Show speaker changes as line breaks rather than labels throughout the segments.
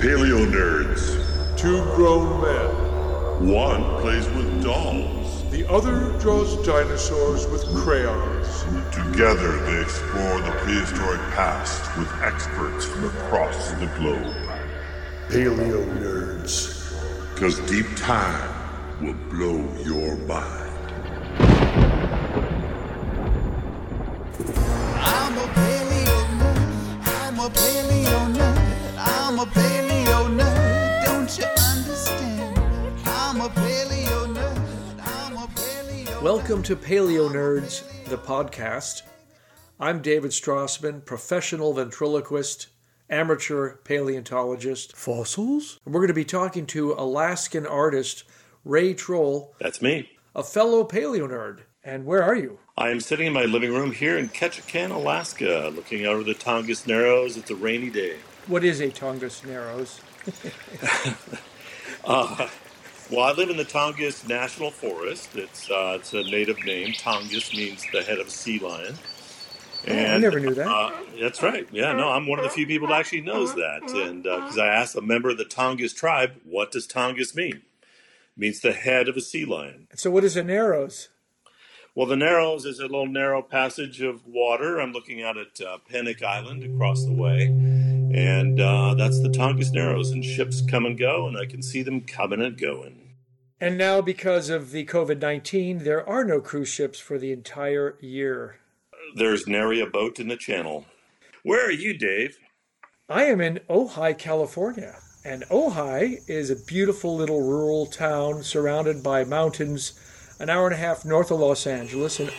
Paleo Nerds.
Two grown men.
One plays with dolls.
The other draws dinosaurs with crayons.
Together, they explore the prehistoric past with experts from across the globe.
Paleo Nerds.
Because deep time will blow your mind.
Welcome to Paleo Nerds, the podcast. I'm David Strassman, professional ventriloquist, amateur paleontologist. Fossils? And we're going to be talking to Alaskan artist Ray Troll,
That's me.
a fellow paleo nerd. And where are you?
I am sitting in my living room here in Ketchikan, Alaska, looking out over the Tongass Narrows. It's a rainy day.
What is a Tongass Narrows?
Uh, Well, I live in the Tongass National Forest. It's uh, it's a native name. Tongass means the head of a sea lion.
Oh, I never knew that.
Uh, that's right. Yeah, no, I'm one of the few people that actually knows that. And because I asked a member of the Tongass tribe, what does Tongass mean? It means the head of a sea lion.
So, what is a Narrows?
Well, the Narrows is a little narrow passage of water. I'm looking out at uh, Pennock Island across the way, and uh, that's the Tongass Narrows. And ships come and go, and I can see them coming and going.
And now, because of the COVID 19, there are no cruise ships for the entire year.
There's nary a boat in the channel. Where are you, Dave?
I am in Ojai, California. And Ojai is a beautiful little rural town surrounded by mountains an hour and a half north of Los Angeles. And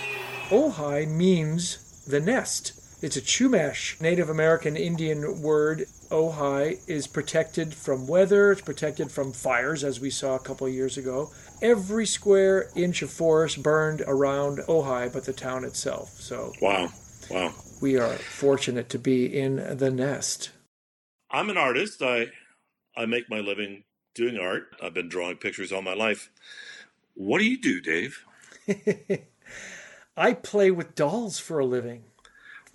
Ojai means the nest. It's a Chumash Native American Indian word. Ojai is protected from weather, it's protected from fires, as we saw a couple of years ago. Every square inch of forest burned around Ojai but the town itself. So
Wow, wow.
we are fortunate to be in the nest.
I'm an artist. I I make my living doing art. I've been drawing pictures all my life. What do you do, Dave?
I play with dolls for a living.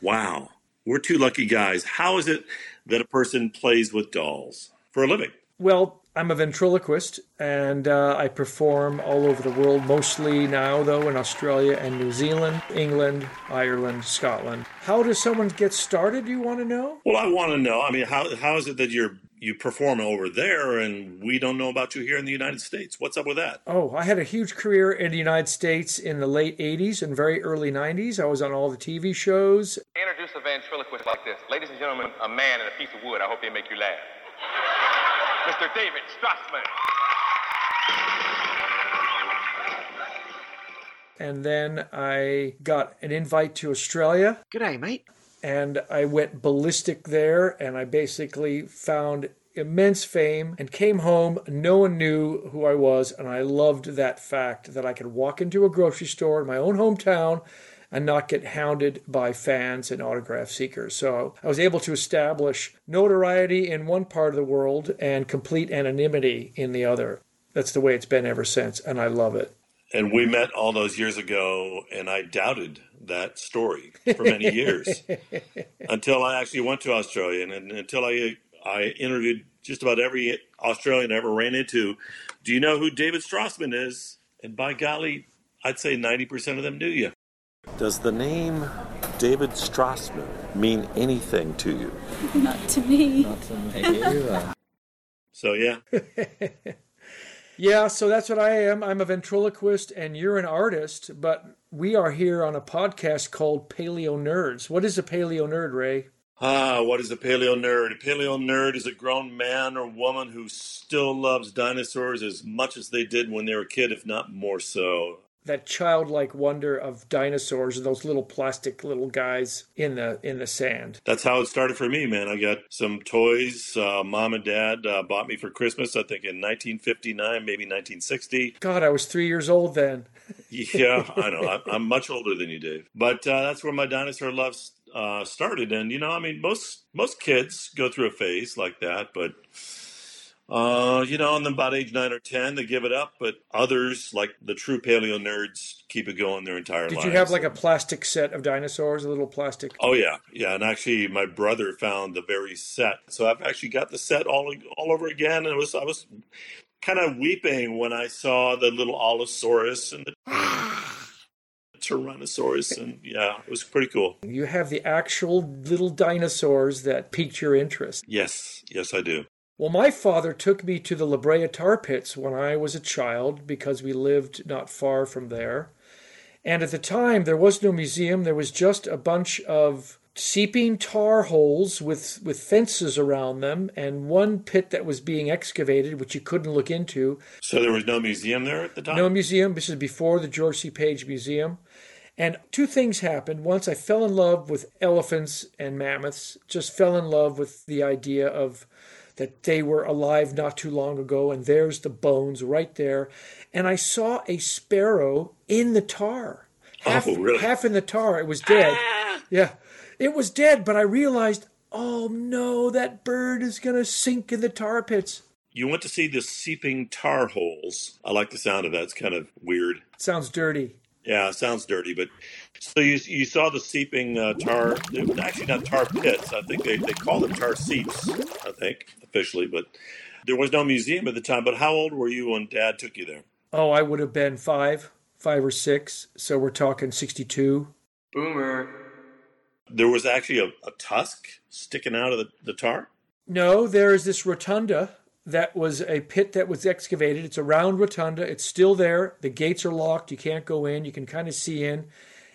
Wow, we're two lucky guys. How is it that a person plays with dolls for a living?
Well, I'm a ventriloquist and uh, I perform all over the world, mostly now, though, in Australia and New Zealand, England, Ireland, Scotland. How does someone get started, you want to know?
Well, I want to know. I mean, how how is it that you're you perform over there and we don't know about you here in the United States? What's up with that?
Oh, I had a huge career in the United States in the late 80s and very early 90s. I was on all the TV shows.
Introduce a ventriloquist like this. Ladies and gentlemen, a man and a piece of wood. I hope they make you laugh. Mr. David Strassman.
And then I got an invite to Australia.
G'day, mate.
And I went ballistic there and I basically found immense fame and came home no one knew who I was and I loved that fact that I could walk into a grocery store in my own hometown and not get hounded by fans and autograph seekers. So I was able to establish notoriety in one part of the world and complete anonymity in the other. That's the way it's been ever since and I love it.
And we met all those years ago, and I doubted that story for many years until I actually went to Australia and, and until I I interviewed just about every Australian I ever ran into. Do you know who David Strassman is? And by golly, I'd say ninety percent of them do you. Does the name David Strassman mean anything to you?
Not to me.
So yeah,
Yeah, so that's what I am. I'm a ventriloquist and you're an artist, but we are here on a podcast called Paleo Nerds. What is a paleo nerd, Ray?
Ah, what is a paleo nerd? A paleo nerd is a grown man or woman who still loves dinosaurs as much as they did when they were a kid, if not more so.
That childlike wonder of dinosaurs and those little plastic little guys in the in the sand.
That's how it started for me, man. I got some toys uh, mom and dad uh, bought me for Christmas, I think in 1959, maybe 1960.
God, I was three years old then.
Yeah, I know. I'm, I'm much older than you, Dave. But uh, that's where my dinosaur love uh, started. And, you know, I mean, most, most kids go through a phase like that, but Uh, you know, and then about age nine or ten, they give it up. But others, like the true paleo nerds, keep it going their entire life.
Did
lives.
you have like a plastic set of dinosaurs, a little plastic?
Oh yeah, yeah, and actually, my brother found the very set, so I've actually got the set all all over again. And it was I was kind of weeping when I saw the little Allosaurus and the Tyrannosaurus, and yeah, it was pretty cool.
You have the actual little dinosaurs that piqued your interest.
Yes, yes, I do.
Well, my father took me to the La Brea tar pits when I was a child because we lived not far from there. And at the time, there was no museum. There was just a bunch of seeping tar holes with, with fences around them and one pit that was being excavated, which you couldn't look into.
So there was no museum there at the time.
No museum. This is before the George C. Page Museum. And two things happened. Once I fell in love with elephants and mammoths, just fell in love with the idea of that they were alive not too long ago, and there's the bones right there. And I saw a sparrow in the tar. Oh, half,
Oh, really?
half in the tar. It was dead. Ah! Yeah. It was dead, but I realized, oh no, that bird is going to sink in the tar pits.
You went to see the seeping tar holes. I like the sound of that. It's kind of weird.
Sounds dirty.
Yeah, it sounds dirty, but so you you saw the seeping uh, tar. They were actually not tar pits. I think they, they call them tar seeps. I think officially, but there was no museum at the time. But how old were you when Dad took you there?
Oh, I would have been five, five or six. So we're talking 62.
Boomer.
There was actually a, a tusk sticking out of the, the tar.
No, there is this rotunda that was a pit that was excavated. It's a round rotunda. It's still there. The gates are locked. You can't go in. You can kind of see in.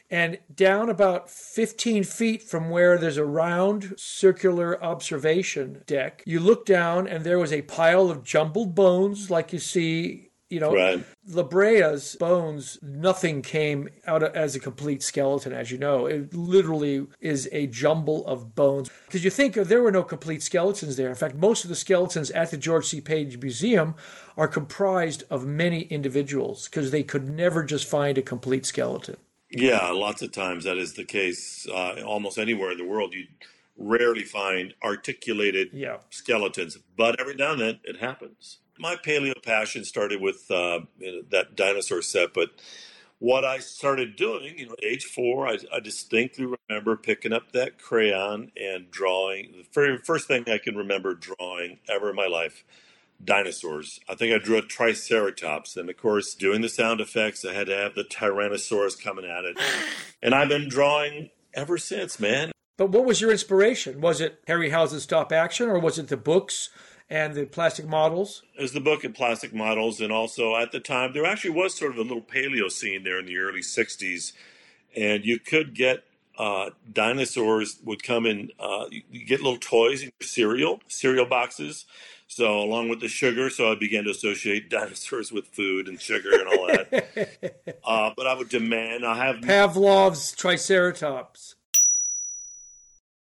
And down about 15 feet from where there's a round circular observation deck, you look down and there was a pile of jumbled bones like you see, you know,
Right.
La Brea's bones, nothing came out as a complete skeleton, as you know. It literally is a jumble of bones. Because you think there were no complete skeletons there. In fact, most of the skeletons at the George C. Page Museum are comprised of many individuals because they could never just find a complete skeleton.
Yeah, lots of times that is the case. Uh, almost anywhere in the world, you rarely find articulated
Yeah.
skeletons, but every now and then it happens. My paleo passion started with uh, you know, that dinosaur set, but what I started doing, you know, age four, I, I distinctly remember picking up that crayon and drawing. The very first thing I can remember drawing ever in my life dinosaurs. I think I drew a triceratops, and of course, doing the sound effects, I had to have the Tyrannosaurus coming at it, and I've been drawing ever since, man.
But what was your inspiration? Was it Harryhausen's Stop Action or was it the books and the plastic models?
Was the book and plastic models, and also at the time there actually was sort of a little paleo scene there in the early '60s, and you could get uh, dinosaurs would come in. Uh, you, you get little toys in your cereal cereal boxes. So along with the sugar, so I began to associate dinosaurs with food and sugar and all that. uh, but I would demand I have
Pavlov's Triceratops.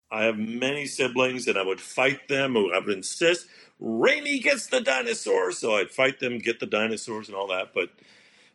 I have many siblings, and I would fight them. Or I would insist Rainy gets the dinosaur, so I'd fight them, get the dinosaurs, and all that. But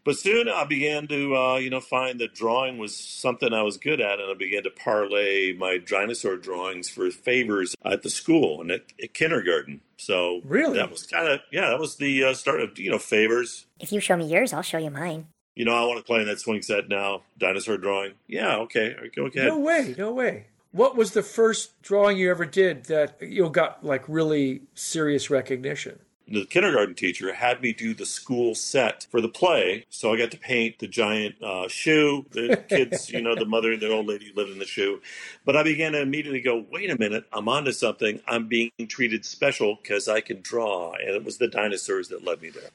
but soon I began to uh, you know find that drawing was something I was good at, and I began to parlay my dinosaur drawings for favors at the school and at, at kindergarten. So
Really?
that was kind of yeah, that was the uh, start of you know favors.
If you show me yours, I'll show you mine.
You know, I want to play in that swing set now. Dinosaur drawing. Yeah, okay, go ahead.
No way, no way. What was the first drawing you ever did that you got like really serious recognition?
the kindergarten teacher had me do the school set for the play. So I got to paint the giant uh, shoe. The kids, you know, the mother and the old lady lived in the shoe. But I began to immediately go, wait a minute, I'm onto something. I'm being treated special because I can draw. And it was the dinosaurs that led me there.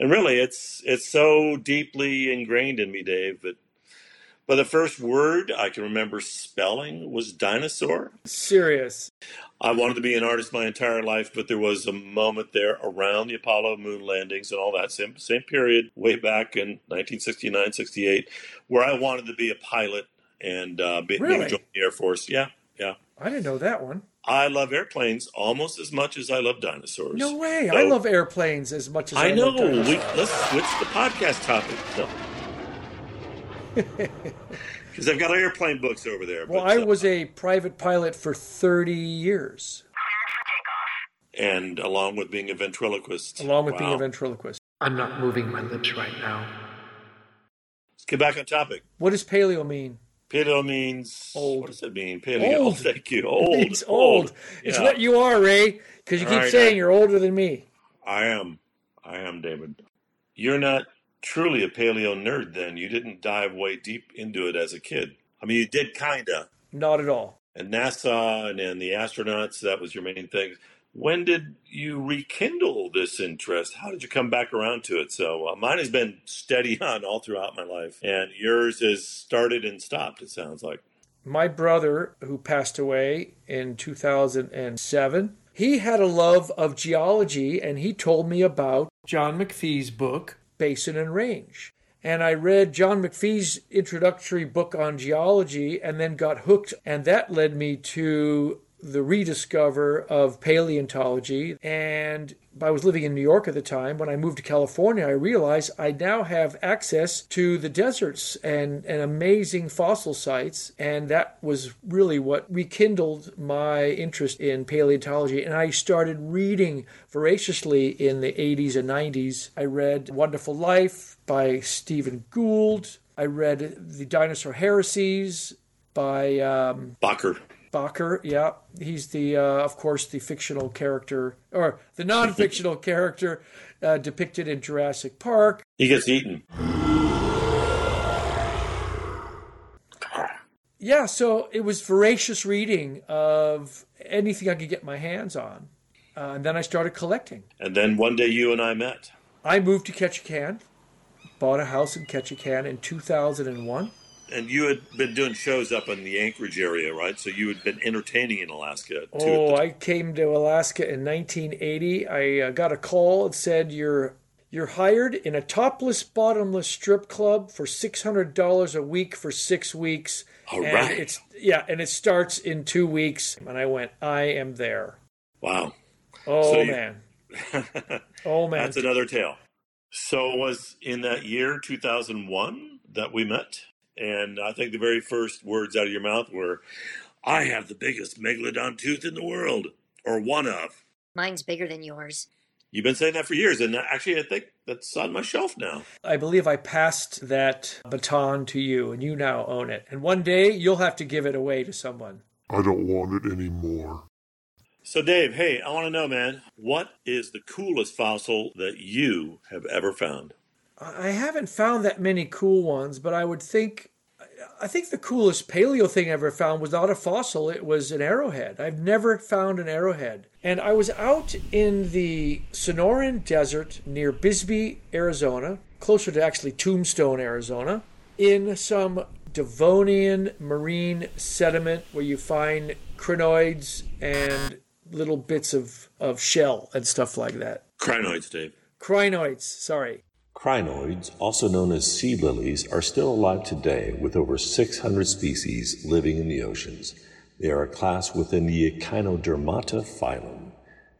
And really, it's it's so deeply ingrained in me, Dave, that but the first word I can remember spelling was dinosaur.
Serious.
I wanted to be an artist my entire life, but there was a moment there around the Apollo moon landings and all that same same period, way back in 1969, 68, where I wanted to be a pilot and uh, be,
Really?
join the Air Force. Yeah, yeah.
I didn't know that one.
I love airplanes almost as much as I love dinosaurs.
No way.
So-
I love airplanes as much as I,
I know.
love dinosaurs.
We, let's switch the podcast topic. No. Because I've got airplane books over there.
Well,
but,
I
uh,
was a private pilot for 30 years.
And along with being a ventriloquist.
along with being a ventriloquist. I'm not moving my lips right now.
Let's get back on topic.
What does paleo mean?
Paleo means
Old.
What does it mean? Paleo.
Old.
Oh, thank you. Old.
It's old. It's
Yeah.
what you are, Ray, because you
All
keep
right,
saying
I-
you're older than me.
I am. I am, David. You're not truly a paleo nerd then. You didn't dive way deep into it as a kid. I mean, you did kinda.
Not at all.
And NASA and then the astronauts, that was your main thing. When did you rekindle this interest? How did you come back around to it? So uh, mine has been steady on all throughout my life, and yours has started and stopped. It sounds like.
My brother, who passed away in 2007, he had a love of geology and he told me about John McPhee's book, Basin and Range. And I read John McPhee's introductory book on geology and then got hooked, and that led me to the rediscover of paleontology. And I was living in New York at the time. When I moved to California, I realized I now have access to the deserts and, and amazing fossil sites. And that was really what rekindled my interest in paleontology. And I started reading voraciously in the 80s and 90s. I read Wonderful Life by Stephen Gould. I read The Dinosaur Heresies by um,
Bakker.
Bakker, yeah, he's the, uh, of course, the fictional character or the non-fictional character uh, depicted in Jurassic Park.
He gets eaten.
Yeah, so it was voracious reading of anything I could get my hands on, uh, and then I started collecting.
And then one day you and I met.
I moved to Ketchikan, bought a house in Ketchikan in 2001.
And you had been doing shows up in the Anchorage area, right? So you had been entertaining in Alaska too.
Oh, I came to Alaska in 1980. I uh, got a call that said you're you're hired in a topless, bottomless strip club for six hundred dollars a week for six weeks.
All
and
right.
It's yeah, and it starts in two weeks. And I went, I am there.
wow.
Oh
So you-
man, oh man.
That's another tale. So it was in that year 2001 that we met, and I think the very first words out of your mouth were, "I have the biggest megalodon tooth in the world, or one of."
Mine's bigger than yours.
You've been saying that for years, and actually, I think that's on my shelf now.
I believe I passed that baton to you, and you now own it. And one day you'll have to give it away to someone.
I don't want it anymore.
So, Dave, hey, I want to know, man, what is the coolest fossil that you have ever found?
I haven't found that many cool ones, but I would think I think the coolest paleo thing I ever found was not a fossil, it was an arrowhead. I've never found an arrowhead. And I was out in the Sonoran Desert near Bisbee, Arizona, closer to actually Tombstone, Arizona, in some Devonian marine sediment where you find crinoids and little bits of, of shell and stuff like that.
Crinoids, Dave.
Crinoids, sorry.
Crinoids, also known as sea lilies, are still alive today with over 600 species living in the oceans. They are a class within the Echinodermata phylum.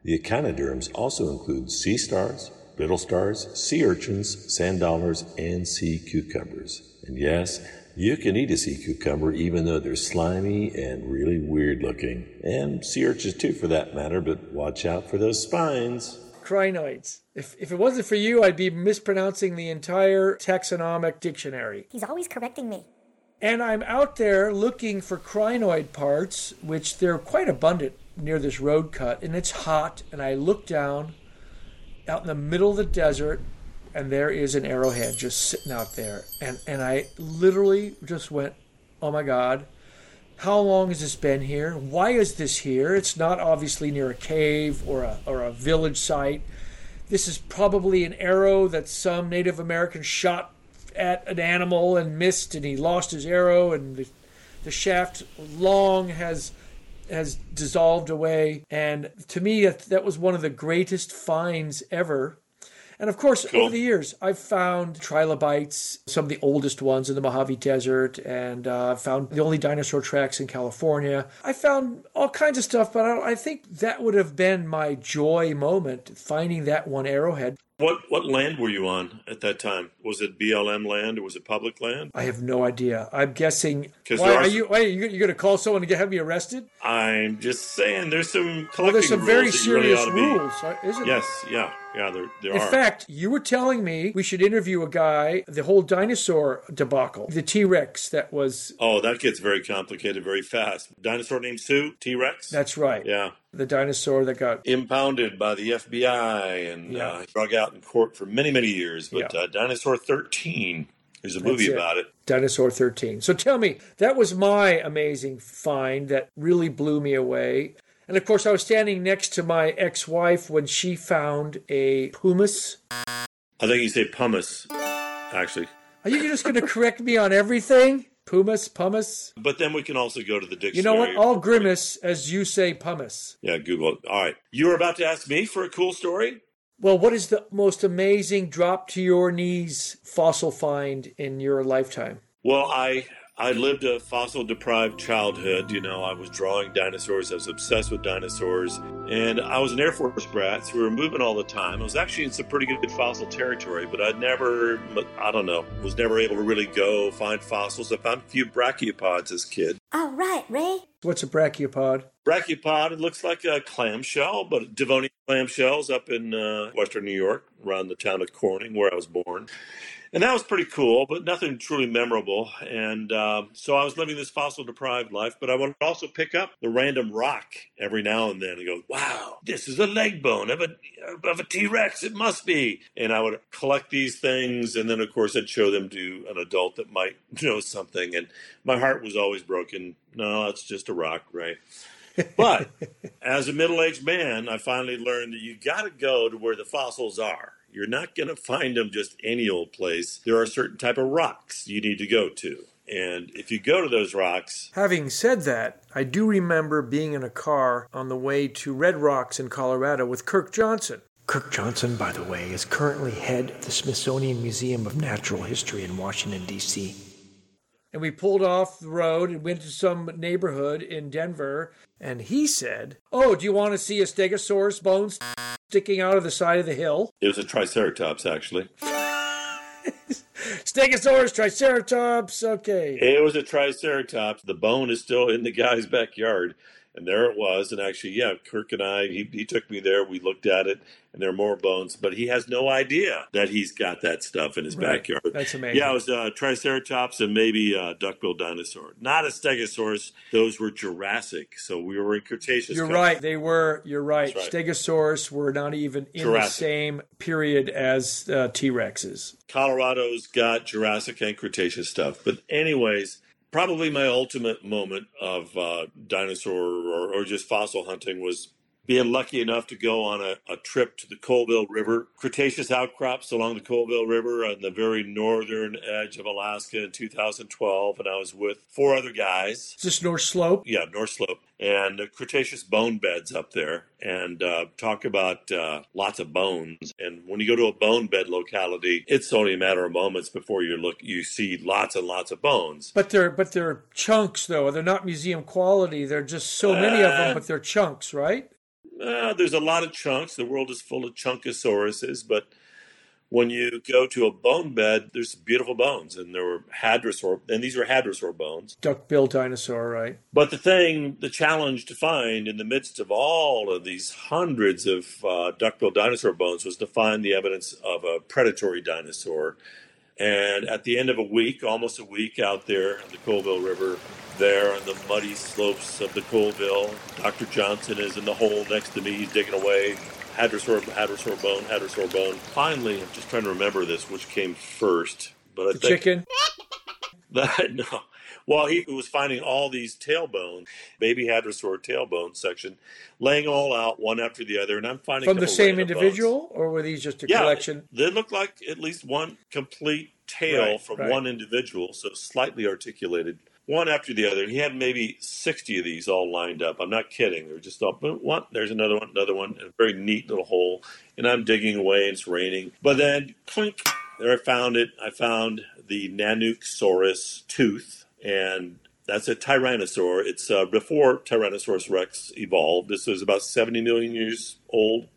The echinoderms also include sea stars, brittle stars, sea urchins, sand dollars, and sea cucumbers. And yes, you can eat a sea cucumber even though they're slimy and really weird looking. And sea urchins too for that matter, but watch out for those spines.
Crinoids. If, if it wasn't for you, I'd be mispronouncing the entire taxonomic dictionary.
He's always correcting me.
And I'm out there looking for crinoid parts, which they're quite abundant near this road cut, and it's hot. And I look down out in the middle of the desert, and there is an arrowhead just sitting out there. And, and I literally just went, oh my God, how long has this been here? Why is this here? It's not obviously near a cave or a, or a village site. This is probably an arrow that some Native American shot at an animal and missed, and he lost his arrow, and the, the shaft long has has dissolved away. And to me, that, that was one of the greatest finds ever. And of course,
Cool.
over the years, I've found trilobites, some of the oldest ones in the Mojave Desert, and uh, I've found the only dinosaur tracks in California. I found all kinds of stuff, but I, I think that would have been my joy moment, finding that one arrowhead.
What what land were you on at that time? Was it BLM land or was it public land?
I have no idea. I'm guessing. Why
are
are you? Why are you, you going to call someone to get have me arrested?
I'm just saying, there's some collecting
Well, there's some very
really
serious
be-
rules, isn't there?
Yes, yeah, yeah. There, there
In
are.
fact, you were telling me we should interview a guy, the whole dinosaur debacle, the T Rex that was.
oh, that gets very complicated very fast. Dinosaur named Sue, T Rex.
That's right.
yeah.
The dinosaur that got.
Impounded by the FBI and
Yeah.
uh, drug out in court for many, many years. But
Yeah.
uh, Dinosaur 13, there's a movie
it.
about it.
Dinosaur 13. So tell me, that was my amazing find that really blew me away. And of course, I was standing next to my ex wife when she found a pumice.
I think you say pumice, actually.
Are you just going to correct me on everything? Pumice, pumice?
But then we can also go to the dictionary.
You know what? I'll grimace as you say pumice.
Yeah, Google it. All right. You were about to ask me for a cool story?
Well, what is the most amazing drop to your knees fossil find in your lifetime?
Well, I I lived a fossil deprived childhood. You know, I was drawing dinosaurs. I was obsessed with dinosaurs, and I was an Air Force brat, so we were moving all the time. I was actually in some pretty good fossil territory, but I'd never, I don't know, was never able to really go find fossils. I found a few brachiopods as a kid.
All right, Ray.
What's a brachiopod?
Brachiopod, it looks like a clamshell, but Devonian clamshells up in uh, western New York, around the town of Corning, where I was born. And that was pretty cool, but nothing truly memorable. And um, so I was living this fossil deprived life, but I would also pick up the random rock every now and then and go, wow, this is a leg bone of a, of a T Rex. It must be. And I would collect these things. And then, of course, I'd show them to an adult that might know something. And my heart was always broken. No, it's just a rock, right? But as a middle aged man, I finally learned that you got to go to where the fossils are. You're not going to find them just any old place. There are certain type of rocks you need to go to. And if you go to those rocks,
Having said that, I do remember being in a car on the way to Red Rocks in Colorado with Kirk Johnson. Kirk Johnson, by the way, is currently head of the Smithsonian Museum of Natural History in Washington, D.C. And we pulled off the road and went to some neighborhood in Denver. And he said, Oh, do you want to see a stegosaurus bones sticking out of the side of the hill?
it was a Triceratops, actually.
Stegosaurus, Triceratops, okay.
It was a Triceratops. The bone is still in the guy's backyard. And there it was. And actually, yeah, Kirk and I, he, he took me there. We looked at it, and there are more bones. But he has no idea that he's got that stuff in his
Right.
backyard.
That's amazing.
Yeah, it was uh, Triceratops and maybe uh, duckbill dinosaur. Not a Stegosaurus. Those were Jurassic. So we were in Cretaceous.
You're
country.
right. They were. You're right.
Right.
Stegosaurus were not even in the same period as uh, T Rexes.
Colorado's got Jurassic and Cretaceous stuff. But anyways, probably my ultimate moment of uh, dinosaur or, or just fossil hunting was being lucky enough to go on a, a trip to the Colville River, Cretaceous outcrops along the Colville River on the very northern edge of Alaska in 2012. And I was with four other guys.
Is this North Slope?
Yeah, North Slope and the Cretaceous bone beds up there, and uh, talk about uh, lots of bones. And when you go to a bone bed locality, it's only a matter of moments before you look, you see lots and lots of bones.
But they're but they're chunks though. They're not museum quality. They're just so many of them,
Uh,
but they're chunks, right?
Uh, there's a lot of chunks. The world is full of chunkosauruses, but when you go to a bone bed, there's beautiful bones, and there were hadrosaur, and these were hadrosaur bones.
Duckbill dinosaur, right?
But the thing, the challenge to find in the midst of all of these hundreds of uh, duckbill dinosaur bones was to find the evidence of a predatory dinosaur. And at the end of a week, almost a week out there in the Colville River, there on the muddy slopes of the Colville, Dr. Johnson is in the hole next to me. He's digging away. Hadrosaur, hadrosaur bone, hadrosaur bone. Finally, I'm just trying to remember this, which came first. But I
The
think
chicken.
that no. Well, he was finding all these tailbones, baby hadrosaur tailbone section, laying all out one after the other, and I'm finding
From the same individual, or were these just a.
Yeah,
collection?
they look like at least one complete tail
Right,
from
right.
one individual, so slightly articulated, one after the other. And he had maybe sixty of these all lined up. I'm not kidding. They're just all one. There's another one, another one, a very neat little hole. And I'm digging away. And it's raining, but then clink. There I found it. I found the Nanuqsaurus tooth, and that's a tyrannosaur. It's uh, before Tyrannosaurus rex evolved. This was about 70 million years old,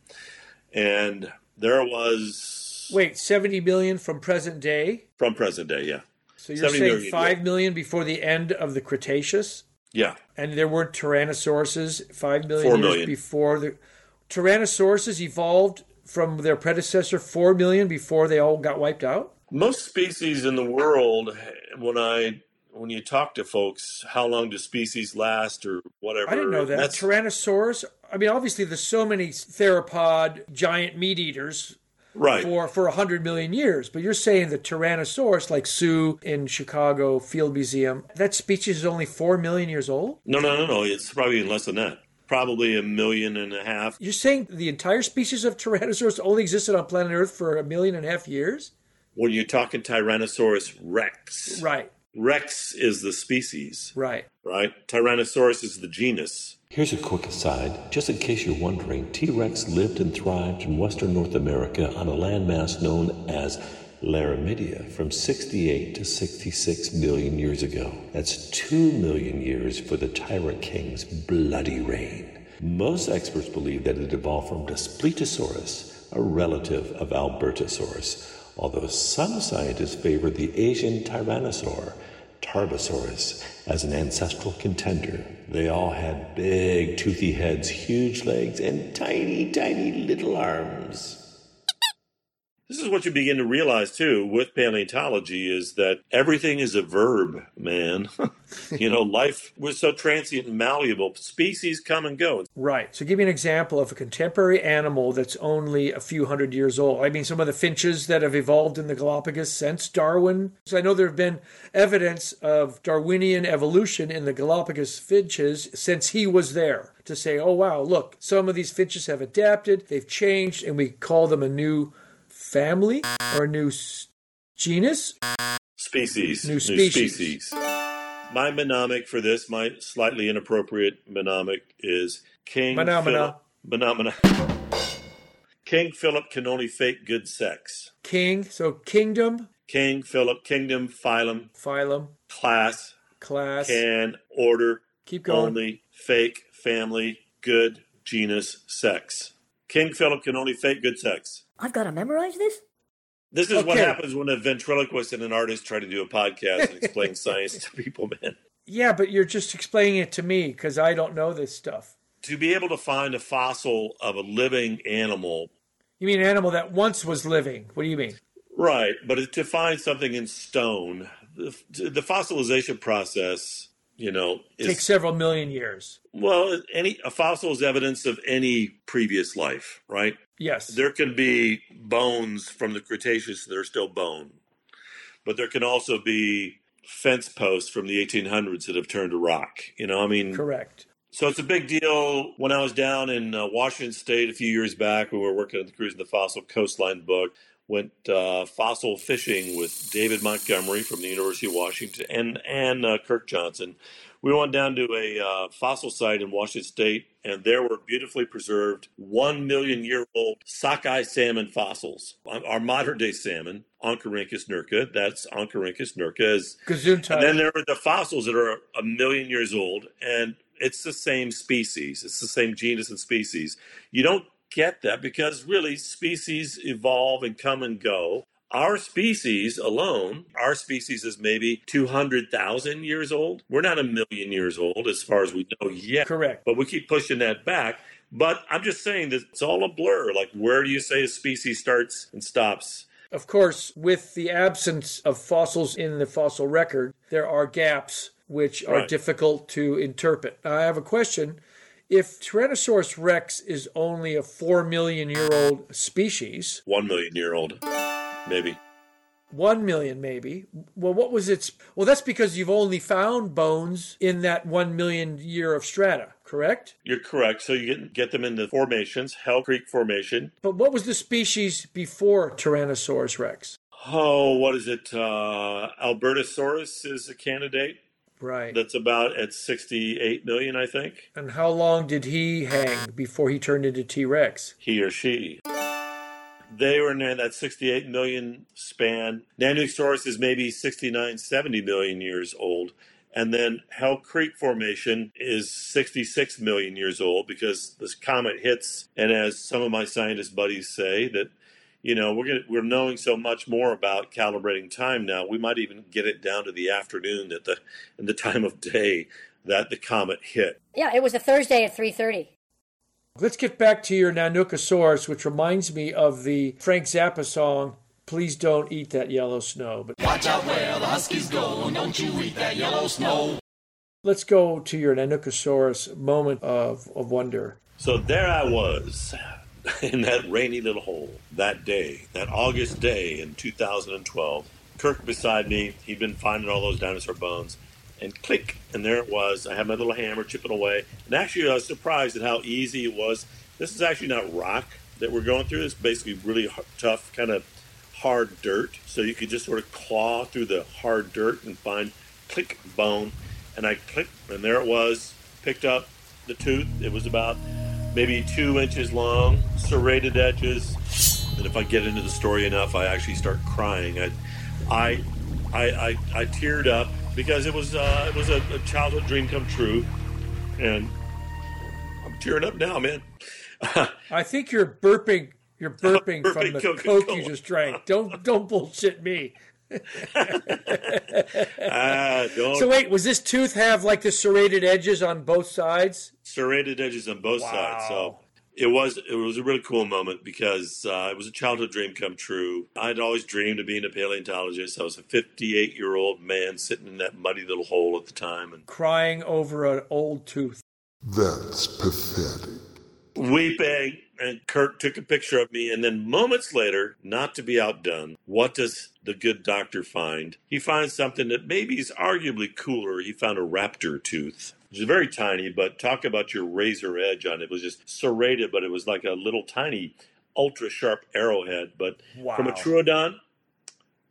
and There was
Wait, 70 million from present day?
from present day, yeah,
So you're
70
saying
million,
five
yeah.
million before the end of the Cretaceous?
yeah.
And there weren't Tyrannosauruses five million
Four
years before the Tyrannosauruses evolved from their predecessor four million before they all got wiped out?
Most species in the world, when I when you talk to folks, how long do species last or whatever?
I didn't know that.
That's
Tyrannosaurus. I mean, obviously, there's so many theropod giant meat eaters
right.
for for a hundred million years. But you're saying the Tyrannosaurus, like Sue in Chicago Field Museum, that species is only four million years old.
No, no, no, no. It's probably less than that. Probably a million and a half.
You're saying the entire species of Tyrannosaurus only existed on planet Earth for a million and a half years?
When you're talking Tyrannosaurus rex,
Right,
Rex is the species,
right.
right? Tyrannosaurus is the genus.
Here's a quick aside. Just in case you're wondering, T Rex lived and thrived in western North America on a landmass known as Laramidia from 68 to 66 million years ago. That's 2 million years for the Tyrant King's bloody reign. Most experts believe that it evolved from Daspletosaurus, a relative of Albertosaurus, although some scientists favor the Asian Tyrannosaur, Tarbosaurus, as an ancestral contender. They all had big, toothy heads, huge legs, and tiny, tiny little arms.
This is what you begin to realize too with paleontology is that everything is a verb, man. you know, life was so transient and malleable. Species come and go.
Right. So give me an example of a contemporary animal that's only a few hundred years old. I mean, some of the finches that have evolved in the Galapagos since Darwin. So I know there have been evidence of Darwinian evolution in the Galapagos finches since he was there to say, oh, wow, look, some of these finches have adapted, they've changed, and we call them a new family or a new s- genus.
Species.
New species.
species. My mnemonic for this, my slightly inappropriate mnemonic is King
Phenomena.
Phenomena. King Philip can only fake good sex.
King. So kingdom,
King Philip, kingdom, phylum,
phylum,
class,
class.
can, order,
Keep going.
only, fake, family, good, genus, sex. King Philip can only fake good sex.
I've got to memorize this?
This is what happens when a ventriloquist and an artist try to do a podcast and explain science to people, man.
Yeah, but you're just explaining it to me because I don't know this stuff.
To be able to find a fossil of a living animal,
You mean an animal that once was living? What do you mean?
right, but to find something in stone, the, the fossilization process, you know, is
Takes several million years.
well, any a fossil is evidence of any previous life, right?
Yes.
There can be bones from the Cretaceous that are still bone, but there can also be fence posts from the 1800s that have turned to rock. You know, I mean,
Correct.
so it's a big deal. When I was down in uh, Washington State a few years back, when we were working on the Cruising the Fossil Coastline book, went uh, fossil fishing with David Montgomery from the University of Washington and and uh, Kirk Johnson. We went down to a uh, fossil site in Washington State, and there were beautifully preserved one million year old sockeye salmon fossils. Our modern day salmon, Oncorhynchus nerka, that's Oncorhynchus
nerka,
and then there are the fossils that are a million years old, and it's the same species. It's the same genus and species. You don't get that because really species evolve and come and go. Our species alone, our species is maybe 200,000 years old. We're not a million years old as far as we know yet.
Correct.
But we keep pushing that back. But I'm just saying that it's all a blur. Like, where do you say a species starts and stops?
Of course, with the absence of fossils in the fossil record, there are gaps which are
Right.
difficult to interpret. Now, I have a question. If Tyrannosaurus rex is only a 4 million year old species,
One million year old, maybe.
1 million maybe, well, what was its. Well, that's because you've only found bones in that 1 million year of strata, correct?
You're correct. So you get, get them in the formations, Hell Creek Formation.
But what was the species before Tyrannosaurus rex?
Oh, what is it? Uh, Albertosaurus is a candidate.
Right.
That's about at 68 million, I think.
and how long did he hang before he turned into T Rex?
He or she. They were in that 68 million span. Nanuqsaurus is maybe 69, 70 million years old. And then Hell Creek Formation is 66 million years old because this comet hits, and as some of my scientist buddies say, that you know, we're gonna, we're knowing so much more about calibrating time now. We might even get it down to the afternoon at the in the time of day that the comet hit.
Yeah, it was a Thursday at 3:30.
Let's get back to your Nanukosaurus, which reminds me of the Frank Zappa song, Please Don't Eat That Yellow Snow. But
Watch out where the huskies go, and don't you eat that yellow snow.
let's go to your Nanukosaurus moment of, of wonder.
So there I was in that rainy little hole that day, that August day in 2012. Kirk beside me, he'd been finding all those dinosaur bones, and click, and there it was. I had my little hammer chipping away, and actually I was surprised at how easy it was. This is actually not rock that we're going through. It's basically really h- tough, kind of hard dirt. So you could just sort of claw through the hard dirt and find click bone, and I clicked, and there it was. Picked up the tooth. It was about maybe two inches long, serrated edges. And if I get into the story enough, I actually start crying. I, I, I, I, I teared up because it was uh, it was a, a childhood dream come true, and I'm tearing up now, man.
I think you're burping. You're burping, from the
Coca-Cola.
Coke you just drank. Don't don't bullshit me.
don't
So wait, was this tooth have like the serrated edges on both sides?
Serrated edges on both sides. So it was it was a really cool moment because uh, it was a childhood dream come true. I'd always dreamed of being a paleontologist. I was a 58 year old man sitting in that muddy little hole at the time and
Crying over an old tooth.
That's pathetic.
weeping. And Kirk took a picture of me, and then moments later, not to be outdone, what does the good doctor find? He finds something that maybe is arguably cooler. He found a raptor tooth. Which is very tiny, but talk about your razor edge on it. It was just serrated, but it was like a little tiny, ultra sharp arrowhead. But from a troodon,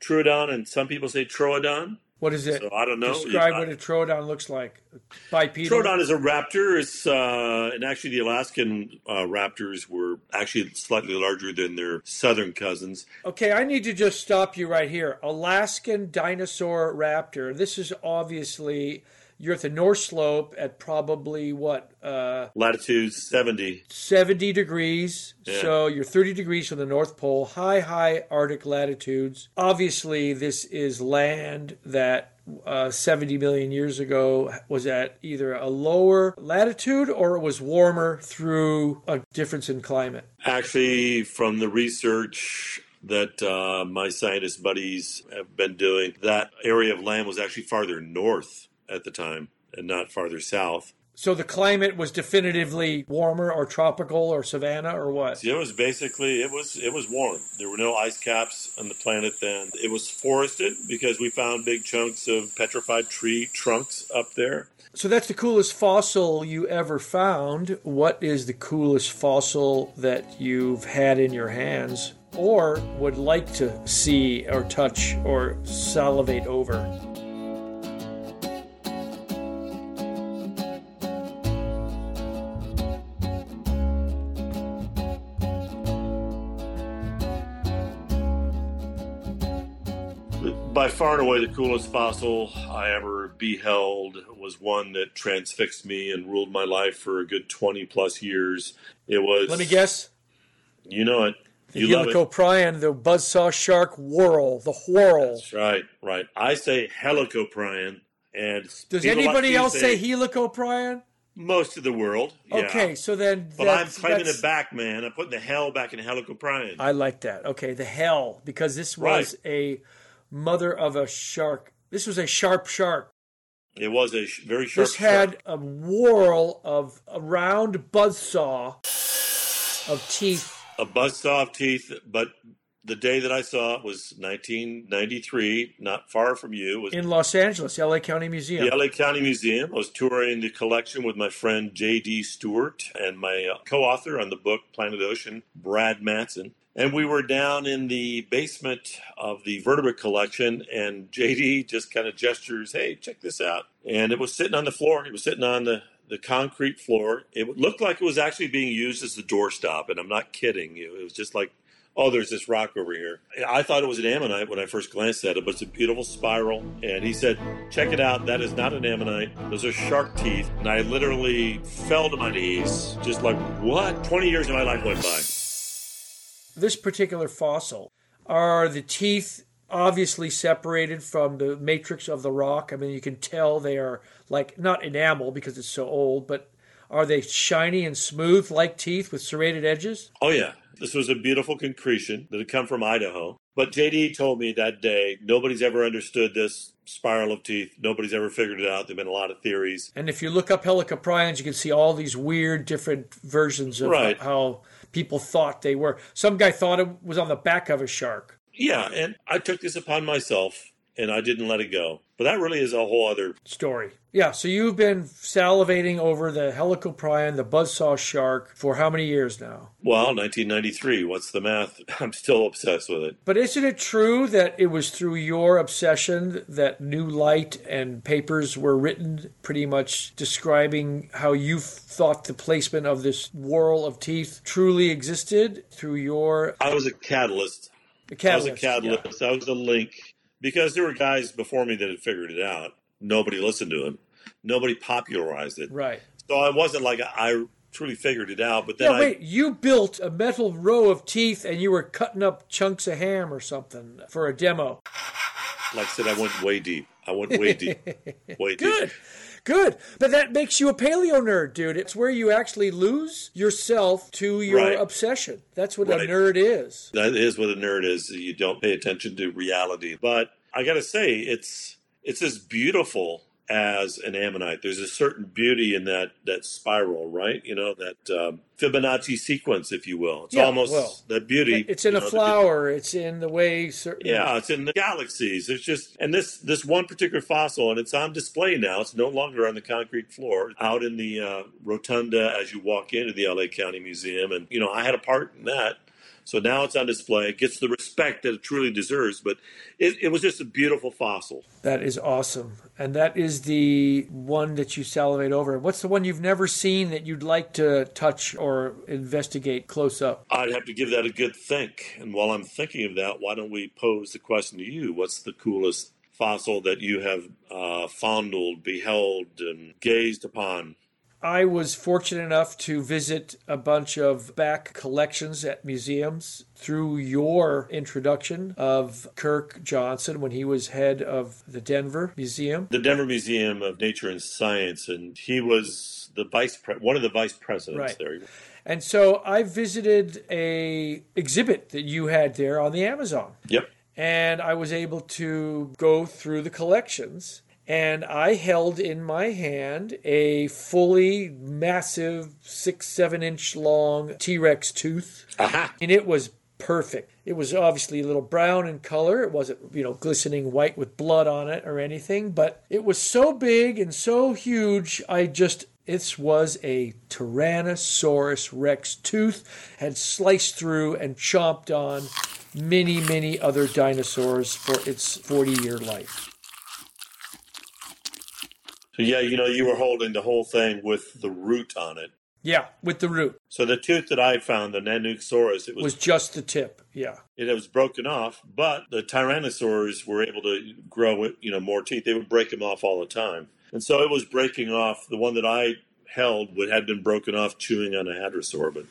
troodon, and some people say troodon.
What is it?
So I don't know.
Describe what a troodon looks like. Bipedal.
Troodon is a raptor. It's uh, and actually the Alaskan uh, raptors were actually slightly larger than their southern cousins.
Okay, I need to just stop you right here. Alaskan dinosaur raptor. This is obviously you're at the North Slope at probably what uh,
Latitude seventy.
70 degrees.
Yeah.
So you're 30 degrees from the North Pole, high, high Arctic latitudes. Obviously, this is land that uh, 70 million years ago was at either a lower latitude or it was warmer through a difference in climate.
Actually, from the research that uh, my scientist buddies have been doing, that area of land was actually farther north at the time and not farther south.
So the climate was definitively warmer or tropical or savanna or what?
It was basically it was it was warm. There were no ice caps on the planet then. It was forested because we found big chunks of petrified tree trunks up there.
So that's the coolest fossil you ever found. What is the coolest fossil that you've had in your hands or would like to see or touch or salivate over?
Far and away, the coolest fossil I ever beheld was one that transfixed me and ruled my life for a good 20 plus years. It was.
Let me guess.
You know it.
The
You
helicoprion, the buzzsaw shark whorl, the whorl.
That's right, right. I say helicoprion. And
Does
people like
anybody else say helicoprion?
Most of the world. yeah.
Okay, so then
But I'm claiming it back, man. I'm putting the hell back in helicoprion.
I like that. Okay, the hell, because this was a mother of a shark. This was a sharp shark.
It was a sh- very sharp. Shark.
This had
shark.
a whorl of a round buzzsaw of teeth.
a buzzsaw of teeth, but the day that I saw it was 1993, not far from you. Was
in Los Angeles, LA County Museum.
the LA County Museum. I was touring the collection with my friend J.D. Stewart and my uh, co-author on the book Planet Ocean, Brad Matsen. And we were down in the basement of the vertebrate collection, and JD just kind of gestures, "Hey, check this out!" And it was sitting on the floor. It was sitting on the the concrete floor. It looked like it was actually being used as a doorstop, and I'm not kidding you. It was just like, "Oh, there's this rock over here." I thought it was an ammonite when I first glanced at it, but it's a beautiful spiral. And he said, "Check it out. That is not an ammonite. Those are shark teeth." And I literally fell to my knees, just like, "What?" Twenty years of my life went by.
This particular fossil, are the teeth obviously separated from the matrix of the rock? I mean, you can tell they are like not enamel because it's so old, but are they shiny and smooth like teeth with serrated edges?
Oh, yeah. This was a beautiful concretion that had come from Idaho. But JD told me that day nobody's ever understood this spiral of teeth. Nobody's ever figured it out. There have been a lot of theories.
And if you look up helicoprions, you can see all these weird different versions of
Right.
how people thought they were. Some guy thought it was on the back of a shark.
Yeah, and I took this upon myself and I didn't let it go. But that really is a whole other.
story. Yeah, so you've been salivating over the helicoprion, the buzzsaw shark, for how many years now?
Well, 1993. What's the math? I'm still obsessed with it.
But isn't it true that it was through your obsession that New Light and papers were written pretty much describing how you thought the placement of this whorl of teeth truly existed through your
I was a catalyst.
the
I was a
catalyst?
catalyst. I was a link because there were guys before me that had figured it out. Nobody listened to him. Nobody popularized it.
Right.
So I wasn't like I truly figured it out. But then
Yeah,
I,
wait, you built a metal row of teeth and you were cutting up chunks of ham or something for a demo.
like I said, I went way deep. I went way deep, way deep.
Good. But that makes you a paleo nerd, dude. It's where you actually lose yourself to your
Right.
obsession. That's what
Right.
a nerd is.
That is what a nerd is. You don't pay attention to reality. But I got to say, it's it's this beautiful as an ammonite. There's a certain beauty in that that spiral, right? You know that um, Fibonacci sequence, if you will. It's
Yeah,
almost
well,
that beauty.
It's in a
know,
flower. It's in the way certain.
Yeah, it's in the galaxies. it's just and this this one particular fossil, and it's on display now. It's no longer on the concrete floor, out in the uh, rotunda as you walk into the LA County Museum, and you know I had a part in that. So now it's on display. It gets the respect that it truly deserves. But it, it was just a beautiful fossil.
That is awesome. And that is the one that you salivate over. What's the one you've never seen that you'd like to touch or investigate close up?
I'd have to give that a good think. And while I'm thinking of that, why don't we pose the question to you? What's the coolest fossil that you have uh, fondled, beheld, and gazed upon?
I was fortunate enough to visit a bunch of back collections at museums through your introduction of Kirk Johnson when he was head of the Denver Museum.
the Denver Museum of Nature and Science, and he was the vice pre- one of the vice presidents
Right.
there.
And so I visited a exhibit that you had there on the Amazon.
Yep.
and I was able to go through the collections. And I held in my hand a fully massive six, seven inch long T Rex tooth.
Aha.
And it was perfect. It was obviously a little brown in color. It wasn't, you know, glistening white with blood on it or anything, but it was so big and so huge. I just, it was a Tyrannosaurus Rex tooth, had sliced through and chomped on many, many other dinosaurs for its 40 year life.
So yeah, you know, you were holding the whole thing with the root on it.
Yeah, with the root.
So the tooth that I found, the Nanuqsaurus, it was,
Was just the tip. Yeah.
it was broken off, but the Tyrannosaurs were able to grow you know, more teeth. They would break them off all the time, and so it was breaking off. The one that I held would had been broken off chewing on a hadrosaur, but.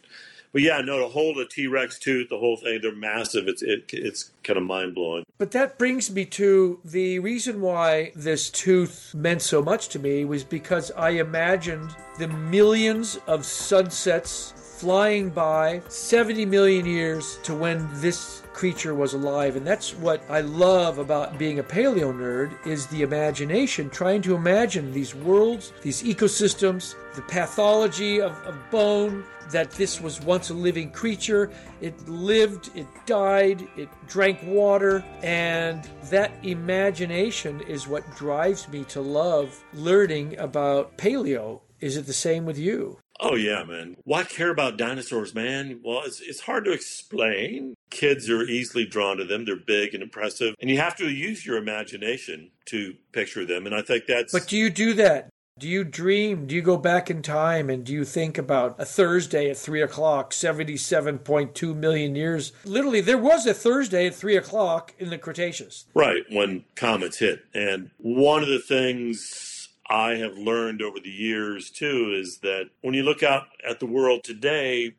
But yeah, no, to hold a T Rex tooth, the whole thing, they're massive. It's it, it's kind of mind blowing.
But that brings me to the reason why this tooth meant so much to me was because I imagined the millions of sunsets flying by 70 million years to when this creature was alive and that's what I love about being a paleo nerd is the imagination trying to imagine these worlds these ecosystems the pathology of, of bone that this was once a living creature. It lived, it died, it drank water, and that imagination is what drives me to love learning about paleo. Is it the same with you?
Oh yeah, man. Why care about dinosaurs, man? Well, it's it's hard to explain. Kids are easily drawn to them. They're big and impressive, and you have to use your imagination to picture them. And I think that's
But do you do that? Do you dream? Do you go back in time and do you think about a Thursday at 3 o'clock, 77.2 million years? Literally, there was a Thursday at 3 o'clock in the Cretaceous.
right when comets hit. And one of the things I have learned over the years too is that when you look out at the world today,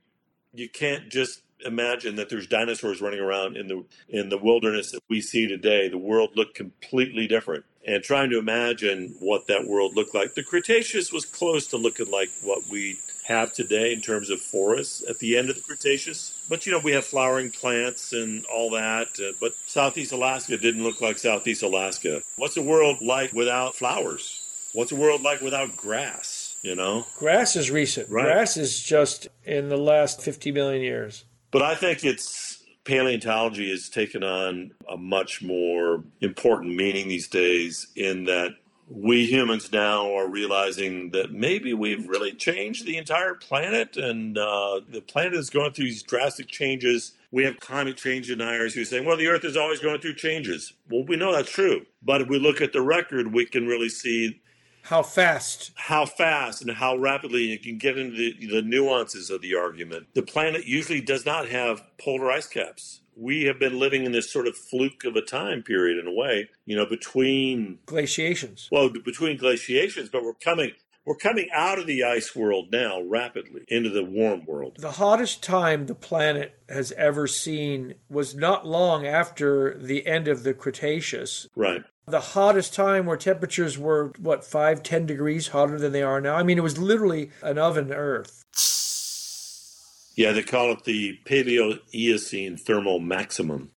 you can't just
imagine that there's dinosaurs running around in the in the wilderness that we see today, the world looked completely different. And trying to imagine what that world looked like, the Cretaceous was close to looking like what we have today in terms of forests at the end of the Cretaceous. But you know, we have flowering plants and all that. Uh, but Southeast Alaska didn't look like Southeast Alaska. What's the world like without flowers? What's the world like without grass? You know,
Grass is recent.
Right.
Grass is just in the last 50 million years.
But I think it's paleontology has taken on a much more important meaning these days in that we humans now are realizing that maybe we've really changed the entire planet and uh, the planet is going through these drastic changes. We have climate change deniers who say, well, the earth is always going through changes. Well, we know that's true. But if we look at the record, we can really see
How fast?
how fast and how rapidly you can get into the, the nuances of the argument. The planet usually does not have polar ice caps. We have been living in this sort of fluke of a time period in a way, you know, between
Glaciations.
well, between glaciations, but we're coming we're coming out of the ice world now rapidly into the warm world.
The hottest time the planet has ever seen was not long after the end of the Cretaceous.
Right.
The hottest time where temperatures were, what, 5, 10 degrees hotter than they are now? I mean, it was literally an oven Earth.
Yeah, they call it the Paleo-Eocene thermal maximum.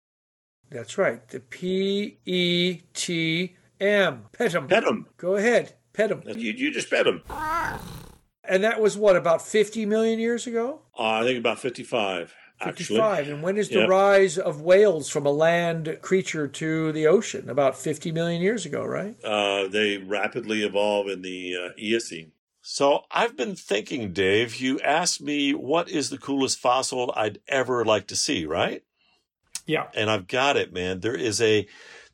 That's right. The P E T M. Petum.
Petum.
Go ahead. Petum.
You, you just them.
And that was what, about 50 million years ago?
Uh, I think about 55, actually.
55. And when is the
Yep.
rise of whales from a land creature to the ocean? About 50 million years ago, right?
uh, they rapidly evolve in the uh, Eocene.
So I've been thinking, Dave, you asked me what is the coolest fossil I'd ever like to see, right?
Yeah.
And I've got it, man. There is a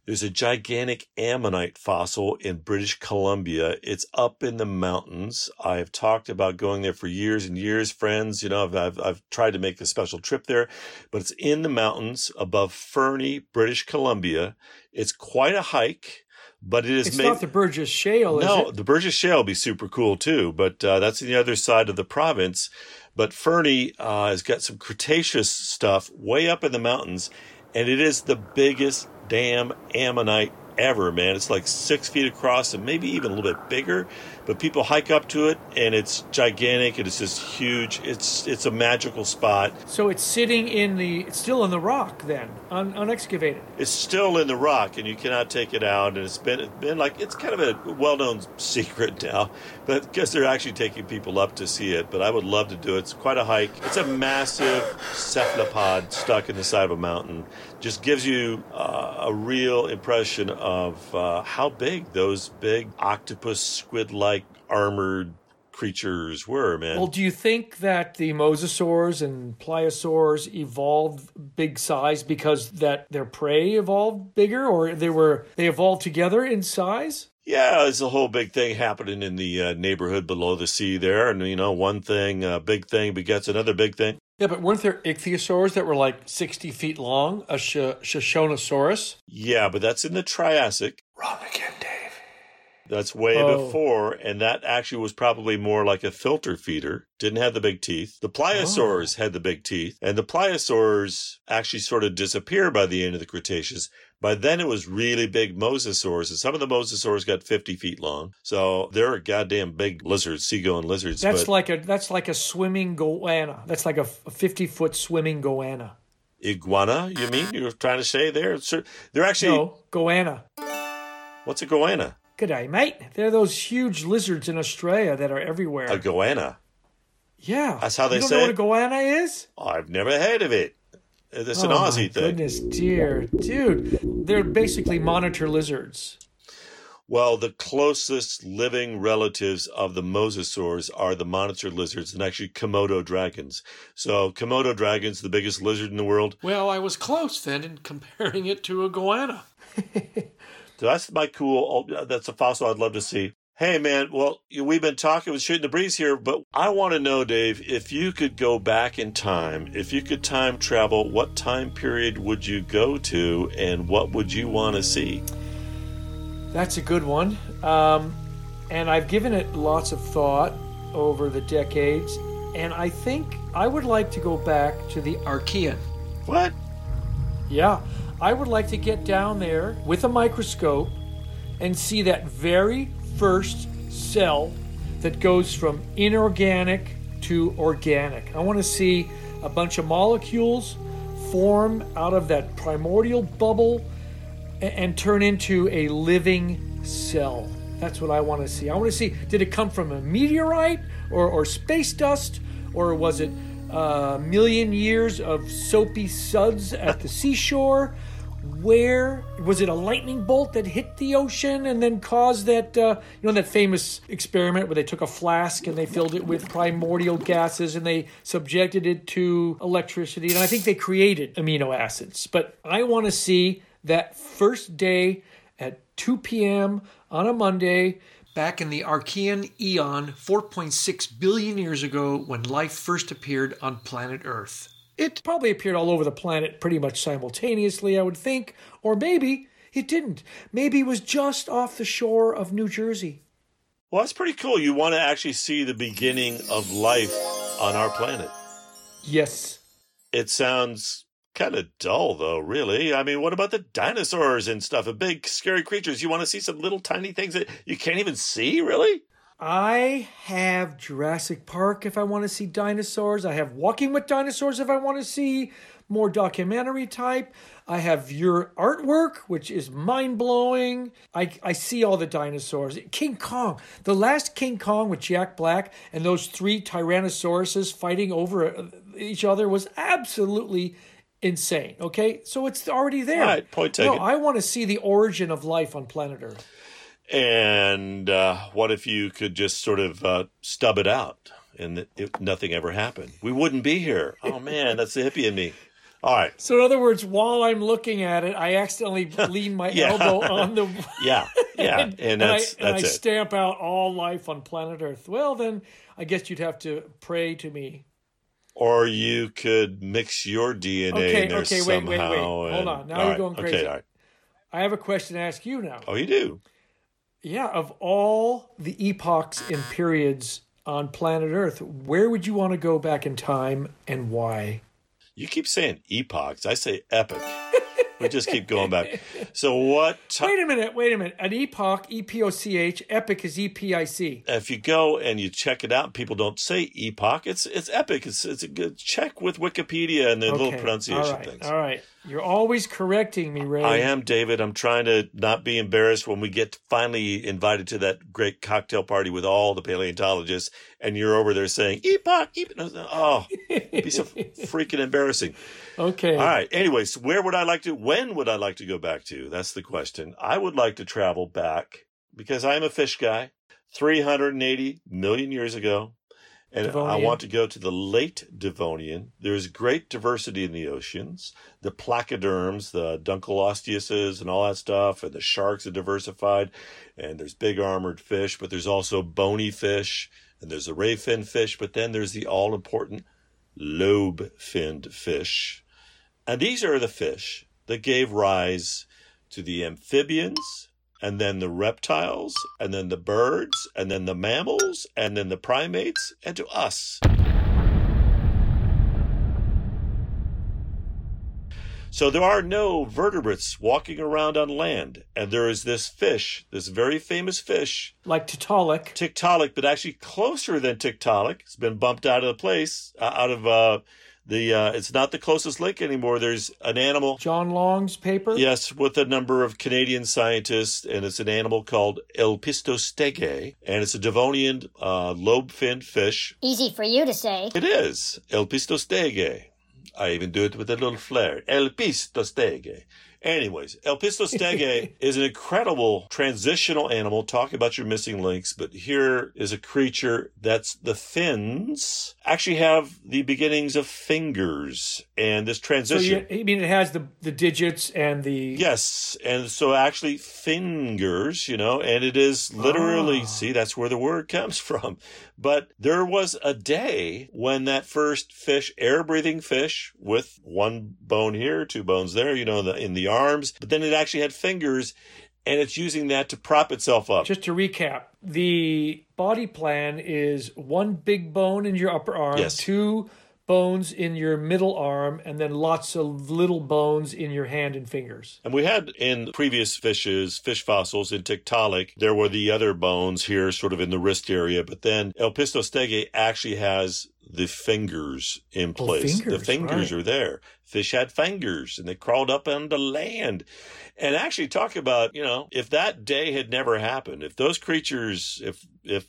there's a gigantic ammonite fossil in British Columbia. It's up in the mountains. I have talked about going there for years and years, friends. You know, I've, I've, I've tried to make a special trip there, but it's in the mountains above Fernie, British Columbia. It's quite a hike, but it is
It's
made.
not the Burgess Shale, is
No, the Burgess Shale will be super cool too, but uh, that's the other side of the province. But Fernie uh, has got some Cretaceous stuff way up in the mountains, and it is the biggest damn ammonite ever, man. It's like six feet across and maybe even a little bit bigger. But people hike up to it, and it's gigantic. and It's just huge. It's it's a magical spot.
So it's sitting in the, it's still in the rock then, un, unexcavated.
It's still in the rock, and you cannot take it out. And it's been it's been like it's kind of a well-known secret now, but because they're actually taking people up to see it. But I would love to do it. It's quite a hike. It's a massive cephalopod stuck in the side of a mountain. Just gives you uh, a real impression of uh, how big those big octopus squid-like armored creatures were, man.
Well, do you think that the mosasaurs and pliosaurs evolved big size because that their prey evolved bigger, or they were they evolved together in size?
Yeah, there's a whole big thing happening in the uh, neighborhood below the sea there, and you know, one thing, a big thing begets another big thing.
Yeah, but weren't there ichthyosaurs that were like sixty feet long? A sh- Shoshonosaurus.
Yeah, but that's in the Triassic.
Wrong again.
That's way
Oh.
before, and that actually was probably more like a filter feeder. Didn't have the big teeth. The pliosaurs oh. had the big teeth, and the pliosaurs actually sort of disappear by the end of the Cretaceous. By then, it was really big mosasaurs, and some of the mosasaurs got 50 feet long. So they're a goddamn big lizards, sea-going lizards.
That's
but
like a that's like a swimming goanna. That's like a fifty foot swimming goanna.
iguana, you mean? You're trying to say there? They're actually,
No, goanna.
what's a goanna?
G'day, mate. They're those huge lizards in Australia that are everywhere.
A goanna.
yeah,
That's how they
you don't
say
know
it?
what a goanna is?
I've never heard of it. It's an
oh
Aussie
my
thing.
Goodness, dear, dude, they're basically monitor lizards.
Well, the closest living relatives of the mosasaurs are the monitor lizards and actually Komodo dragons. So, Komodo dragons, the biggest lizard in the world.
Well, I was close then in comparing it to a goanna.
So that's my cool. oh, That's a fossil I'd love to see. Hey, man. Well, we've been talking with shooting the breeze here, but I want to know, Dave, if you could go back in time, if you could time travel, what time period would you go to, and what would you want to see?
That's a good one. Um, and I've given it lots of thought over the decades. and I think I would like to go back to the Archean.
What?
Yeah, I would like to get down there with a microscope and see that very first cell that goes from inorganic to organic. I want to see a bunch of molecules form out of that primordial bubble and turn into a living cell. That's what I want to see. I want to see did it come from a meteorite or, or space dust or was it a million years of soapy suds at the seashore? Where was it a lightning bolt that hit the ocean and then caused that uh, you know that famous experiment where they took a flask and they filled it with primordial gases and they subjected it to electricity and I think they created amino acids. But I want to see that first day at 2 p.m. on a Monday
Back in the Archean eon, 4.6 billion years ago, when life first appeared on planet Earth.
It probably appeared all over the planet pretty much simultaneously, I would think. Or maybe it didn't. Maybe it was just off the shore of New Jersey.
Well, that's pretty cool. You want to actually see the beginning of life on our planet.
Yes.
It sounds kind of dull, though, really. I mean, what about the dinosaurs and stuff? The big, scary creatures. You want to see some little tiny things that you can't even see, really?
I have Jurassic Park if I want to see dinosaurs. I have Walking with Dinosaurs if I want to see more documentary type. I have your artwork, which is mind blowing. I, I see all the dinosaurs. King Kong, the last King Kong with Jack Black and those three Tyrannosauruses fighting over uh, each other was absolutely insane. Okay, so it's already there.
All right, point taken.
No, I want to see the origin of life on planet Earth.
And uh, what if you could just sort of uh, stub it out and that it, nothing ever happened? We wouldn't be here. Oh, man, that's the hippie in me. All right.
So, in other words, while I'm looking at it, I accidentally lean my
Yeah.
elbow on the.
Yeah, yeah.
and,
And
I,
that's,
and I
that's it.
stamp out all life on planet Earth. Well, then I guess you'd have to pray to me.
Or you could mix your DNA
Okay,
in there
okay, wait, wait, wait.
somehow.
Hold
and-
on. Now you're
right,
going
Okay,
crazy.
all right.
I have a question to ask you now.
Oh, you do?
Yeah, of all the epochs and periods on planet Earth, where would you want to go back in time and why?
You keep saying epochs. I say epic. we just keep going back. So what? ti-
Wait a minute, wait a minute. An epoch, E P O C H, epic is E P I C.
if you go and you check it out, people don't say epoch. It's it's epic. It's it's a good check with Wikipedia and the little pronunciation
all right,
things.
All right. You're always correcting me, Ray.
I am David. I'm trying to not be embarrassed when we get finally invited to that great cocktail party with all the paleontologists, and you're over there saying epoch. epoch. Oh, it'd be so freaking embarrassing.
Okay.
All right. Anyways, where would I like to? When would I like to go back to? That's the question. I would like to travel back because I'm a fish guy. 380 million years ago. And I want to go to the late Devonian. There's great diversity in the oceans. The placoderms, the Dunkleosteuses and all that stuff, and the sharks are diversified. And there's big armored fish, but there's also bony fish, and there's a ray fin fish, but then there's the all important lobe finned fish. And these are the fish that gave rise to the amphibians, and then the reptiles, and then the birds, and then the mammals, and then the primates, and to us. So there are no vertebrates walking around on land, and there is this fish, this very famous fish,
Like Tiktaalik.
Tiktaalik, but actually closer than Tiktaalik. It's been bumped out of the place, uh, out of uh, the. Uh, it's not the closest lake anymore. There's an animal.
John Long's paper.
Yes, with a number of Canadian scientists, and it's an animal called Elpistostege, and it's a Devonian uh, lobe-finned fish.
Easy for you to say.
It is Elpistostege. I even do it with a little flair. Elpistostege. Anyways, Elpistostege is an incredible transitional animal. Talk about your missing links, but here is a creature that's the fins actually have the beginnings of fingers, and this
So
transition.
you, I mean, it has the the digits and the.
Yes, and so actually fingers, you know, and it is literally,
Ah.
see, that's where the word comes from. But there was a day when that first fish, air breathing fish with one bone here, two bones there, you know, in the, in the arms, but then it actually had fingers and it's using that to prop itself up.
Just to recap, the body plan is one big bone in your upper arm,
Yes.
two bones in your middle arm, and then lots of little bones in your hand and fingers.
And we had in previous fishes, fish fossils in Tiktaalik, there were the other bones here, sort of in the wrist area. But then Elpistostege actually has the fingers in
Oh,
place. the
fingers,
fingers
right.
are there. Fish had fingers and they crawled up onto land. And actually talk about, you know, if that day had never happened, if those creatures, if, if,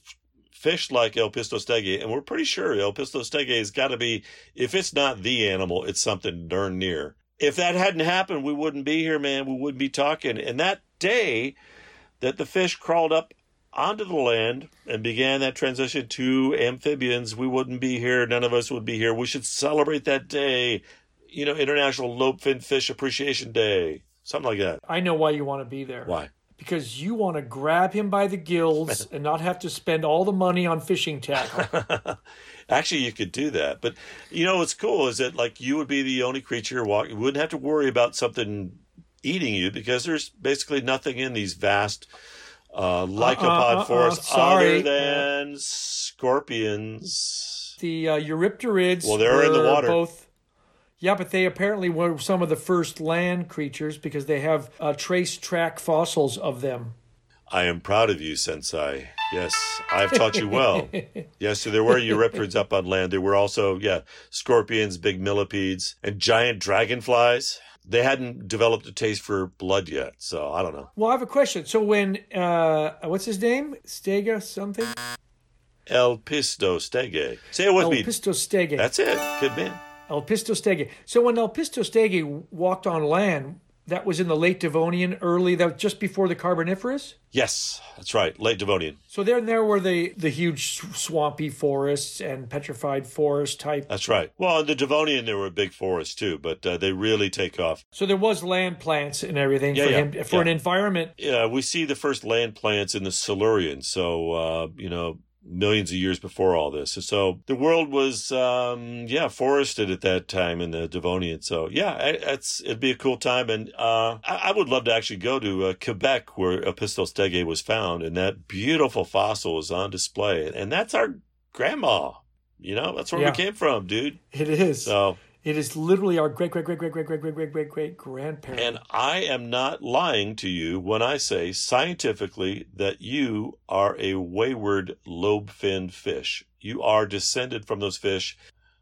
Fish like Elpistostege, and we're pretty sure Elpistostege has got to be, if it's not the animal, it's something darn near if that hadn't happened, we wouldn't be here, man. We wouldn't be talking. And that day that the fish crawled up onto the land and began that transition to amphibians, we wouldn't be here. None of us would be here. We should celebrate that day. You know, International Lobefin Fish Appreciation Day. Something like that.
I know why you want to be there.
Why?
Because you want to grab him by the gills and not have to spend all the money on fishing tackle.
Actually, you could do that. But you know what's cool is that like you would be the only creature walking. You wouldn't have to worry about something eating you because there's basically nothing in these vast uh, lycopod
uh, uh,
forests other than scorpions.
the uh, Eurypterids
Well, they're in the water.
both. Yeah, but they apparently were some of the first land creatures because they have uh, trace track fossils of them.
I am proud of you, Sensei. Yes, I've taught you well. yes, so there were Eurypterids up on land. There were also, yeah, scorpions, big millipedes, and giant dragonflies. They hadn't developed a taste for blood yet, so I don't know.
Well, I have a question. So when uh, what's his name? Stega something?
El Pisto Stege. Say it with
El
me.
Pisto Stege.
That's it. Good man.
El Pisto Stege. So when El Pisto Stege walked on land, that was in the late Devonian, early that was just before the Carboniferous.
Yes, that's right. Late Devonian.
So there and there were the the huge swampy forests and petrified forest type.
That's right. Well, in the Devonian, there were big forests too, but uh, they really take off.
So there was land plants and everything
Yeah,
for
yeah,
him for
yeah.
an environment.
Yeah, we see the first land plants in the Silurian. So, uh, you know, millions of years before all this. So the world was, um, yeah, forested at that time in the Devonian. So yeah, it's, it'd be a cool time. And, uh, I, I would love to actually go to uh, Quebec where Elpistostege was found and that beautiful fossil is on display. And that's our grandma. You know, that's where
Yeah.
we came from, dude.
It is.
So,
It is literally our great great great great great great great great great great grandparent.
And I am not lying to you when I say scientifically that you are a wayward lobe finned fish. You are descended from those fish.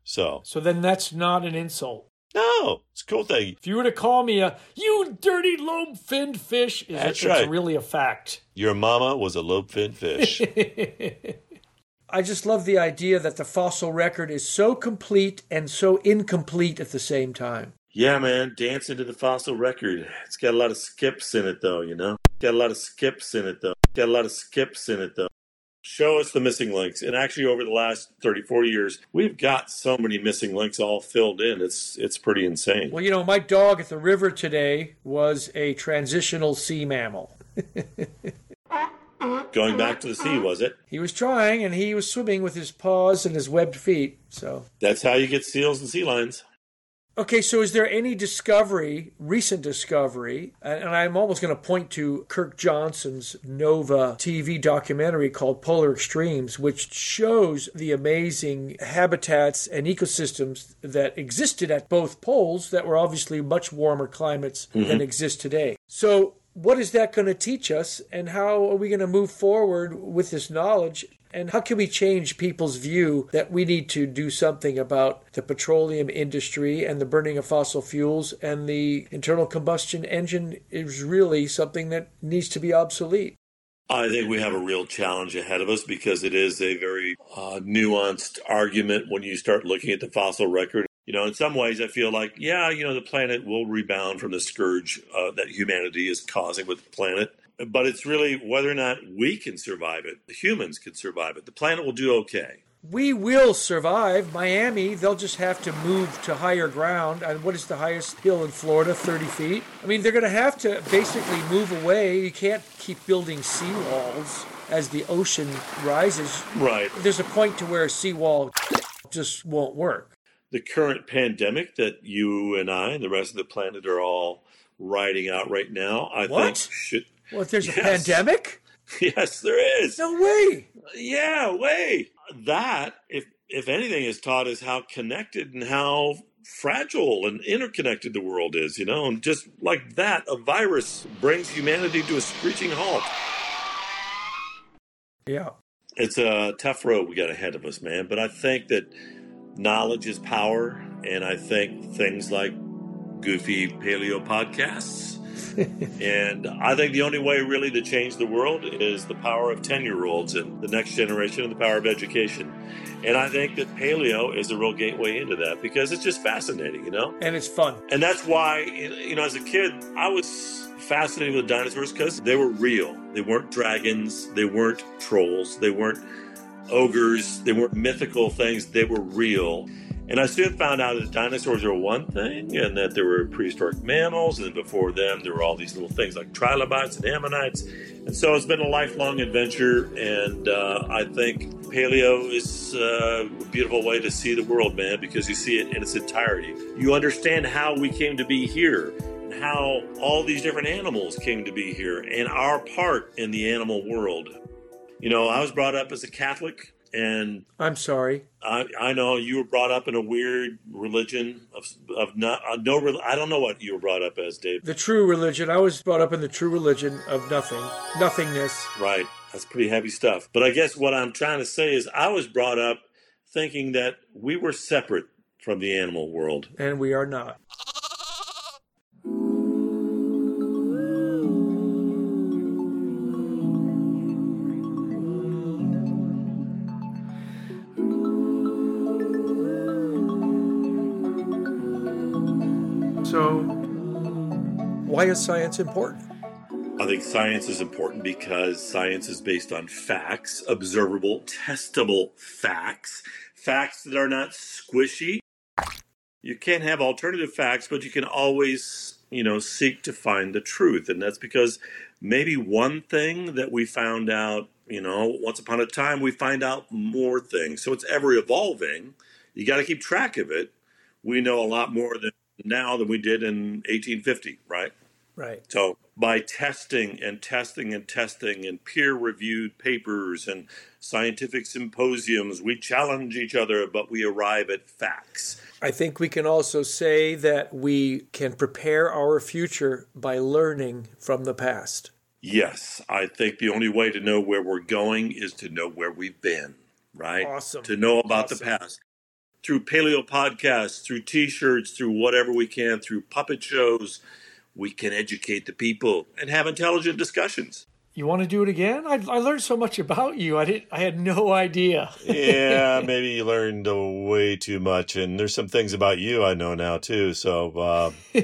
So,
so then that's not an insult.
no, it's a cool thing.
If you were to call me a you dirty lobe finned fish, is
That's
it,
right.
it's really a fact.
Your mama was a lobe finned fish.
I just love the idea that the fossil record is so complete and so incomplete at the same time.
yeah, man, dance into the fossil record. It's got a lot of skips in it, though, you know? Got a lot of skips in it, though. Got a lot of skips in it, though. Show us the missing links. And actually, over the last 30, 40 years, we've got so many missing links all filled in. It's it's pretty insane.
Well, you know, my dog at the river today was a transitional sea mammal.
Going back to the sea, was it?
He was trying and he was swimming with his paws and his webbed feet. So,
That's how you get seals and sea lions.
okay, so is there any discovery, recent discovery, and and I'm almost going to point to Kirk Johnson's Nova TV documentary called Polar Extremes, which shows the amazing habitats and ecosystems that existed at both poles that were obviously much warmer climates than mm-hmm. exist today. So, what is that going to teach us, and how are we going to move forward with this knowledge? And how can we change people's view that we need to do something about the petroleum industry and the burning of fossil fuels and the internal combustion engine is really something that needs to be obsolete?
I think we have a real challenge ahead of us because it is a very uh, nuanced argument when you start looking at the fossil record. You know, in some ways, I feel like, yeah, you know, the planet will rebound from the scourge uh, that humanity is causing with the planet. But it's really whether or not we can survive it. The humans can survive it. The planet will do okay.
We will survive. Miami, they'll just have to move to higher ground. And what is the highest hill in Florida? 30 feet? I mean, they're going to have to basically move away. You can't keep building seawalls as the ocean rises.
Right.
There's a point to where a seawall just won't work.
The current pandemic that you and I and the rest of the planet are all riding out right now, I
What?
think should
What? There's a pandemic?
Yes, there is.
No way.
Yeah, way. That, if if anything, has taught us how connected and how fragile and interconnected the world is. You know, and just like that, a virus brings humanity to a screeching halt.
Yeah.
It's a tough road we got ahead of us, man. But I think that knowledge is power, and I think things like goofy paleo podcasts. and I think the only way really to change the world is the power of 10 year olds and the next generation and the power of education. And I think that paleo is a real gateway into that because it's just fascinating, you know?
And it's fun.
And that's why, you know, as a kid, I was fascinated with dinosaurs because they were real. They weren't dragons, they weren't trolls, they weren't ogres, they weren't mythical things, they were real. And I soon found out that dinosaurs are one thing and that there were prehistoric mammals, and before them, there were all these little things like trilobites and ammonites. And so it's been a lifelong adventure, and uh, I think paleo is uh, a beautiful way to see the world, man, because you see it in its entirety. You understand how we came to be here, and how all these different animals came to be here, and our part in the animal world. You know, I was brought up as a Catholic, and
I'm sorry.
I, I know you were brought up in a weird religion of of not uh, no I don't know what you were brought up as, Dave.
The true religion. I was brought up in the true religion of nothing, nothingness.
Right, that's pretty heavy stuff. But I guess what I'm trying to say is I was brought up thinking that we were separate from the animal world.
And we are not. Why is science important?
I think science is important because science is based on facts, observable, testable facts, facts that are not squishy. You can't have alternative facts, but you can always, you know, seek to find the truth. And that's because maybe one thing that we found out, you know, once upon a time, we find out more things. So it's ever evolving. You got to keep track of it. We know a lot more than now than we did in 1850, right?
Right.
So by testing and testing and testing and peer reviewed papers and scientific symposiums, we challenge each other, but we arrive at facts.
I think we can also say that we can prepare our future by learning from the past.
Yes, I think the only way to know where we're going is to know where we've been, right?
Awesome.
To know about
Awesome.
the past. Through paleo podcasts, through t shirts, through whatever we can, through puppet shows, we can educate the people and have intelligent discussions.
You want to do it again? I, I learned so much about you. I didn't. I had no idea.
yeah, maybe you learned uh, way too much, and there's some things about you I know now too. So, uh,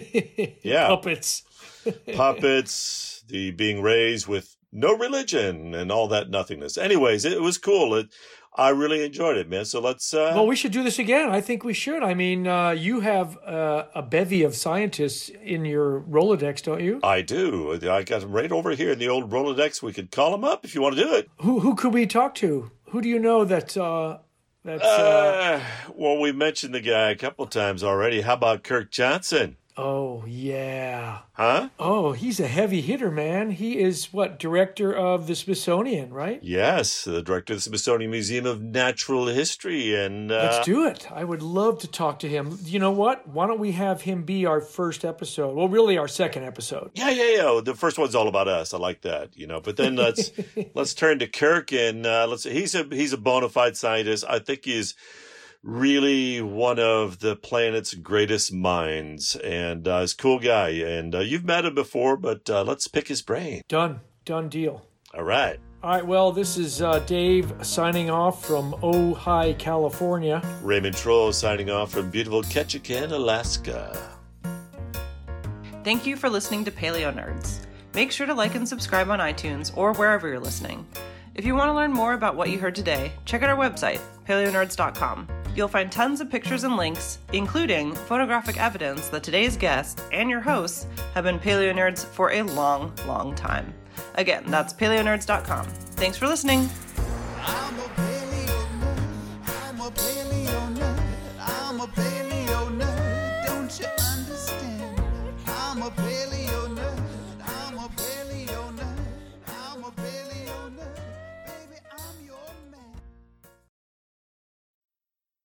yeah,
Puppets.
puppets, the being raised with no religion, and all that nothingness. Anyways, it was cool. It, I really enjoyed it, man. So let's. Uh,
Well, we should do this again. I think we should. I mean, uh, you have uh, a bevy of scientists in your Rolodex, don't you?
I do. I got them right over here in the old Rolodex. We could call them up if you want to do it.
Who who could we talk to? Who do you know that uh, that's? Uh,
Uh, well, we mentioned the guy a couple times already. How about Kirk Johnson?
Oh yeah.
Huh?
Oh, he's a heavy hitter, man. He is what director of the Smithsonian, right?
Yes, the director of the Smithsonian Museum of Natural History. And uh,
Let's do it. I would love to talk to him. You know what? Why don't we have him be our first episode? Well, really, our second episode.
Yeah, yeah, yeah. The first one's all about us. I like that, you know. But then let's let's turn to Kirk and uh, let's. He's a he's a bona fide scientist. I think he's really one of the planet's greatest minds, and uh, he's a cool guy. And uh, you've met him before, but uh, let's pick his brain.
Done. Done deal.
All right.
All right. Well, this is uh, Dave signing off from Ojai, California.
Raymond Troll signing off from beautiful Ketchikan, Alaska.
Thank you for listening to Paleo Nerds. Make sure to like and subscribe on iTunes or wherever you're listening. If you want to learn more about what you heard today, check out our website, paleonerds.com. You'll find tons of pictures and links, including photographic evidence that today's guest and your hosts have been paleo nerds for a long, long time. Again, that's paleonerds.com. Thanks for listening.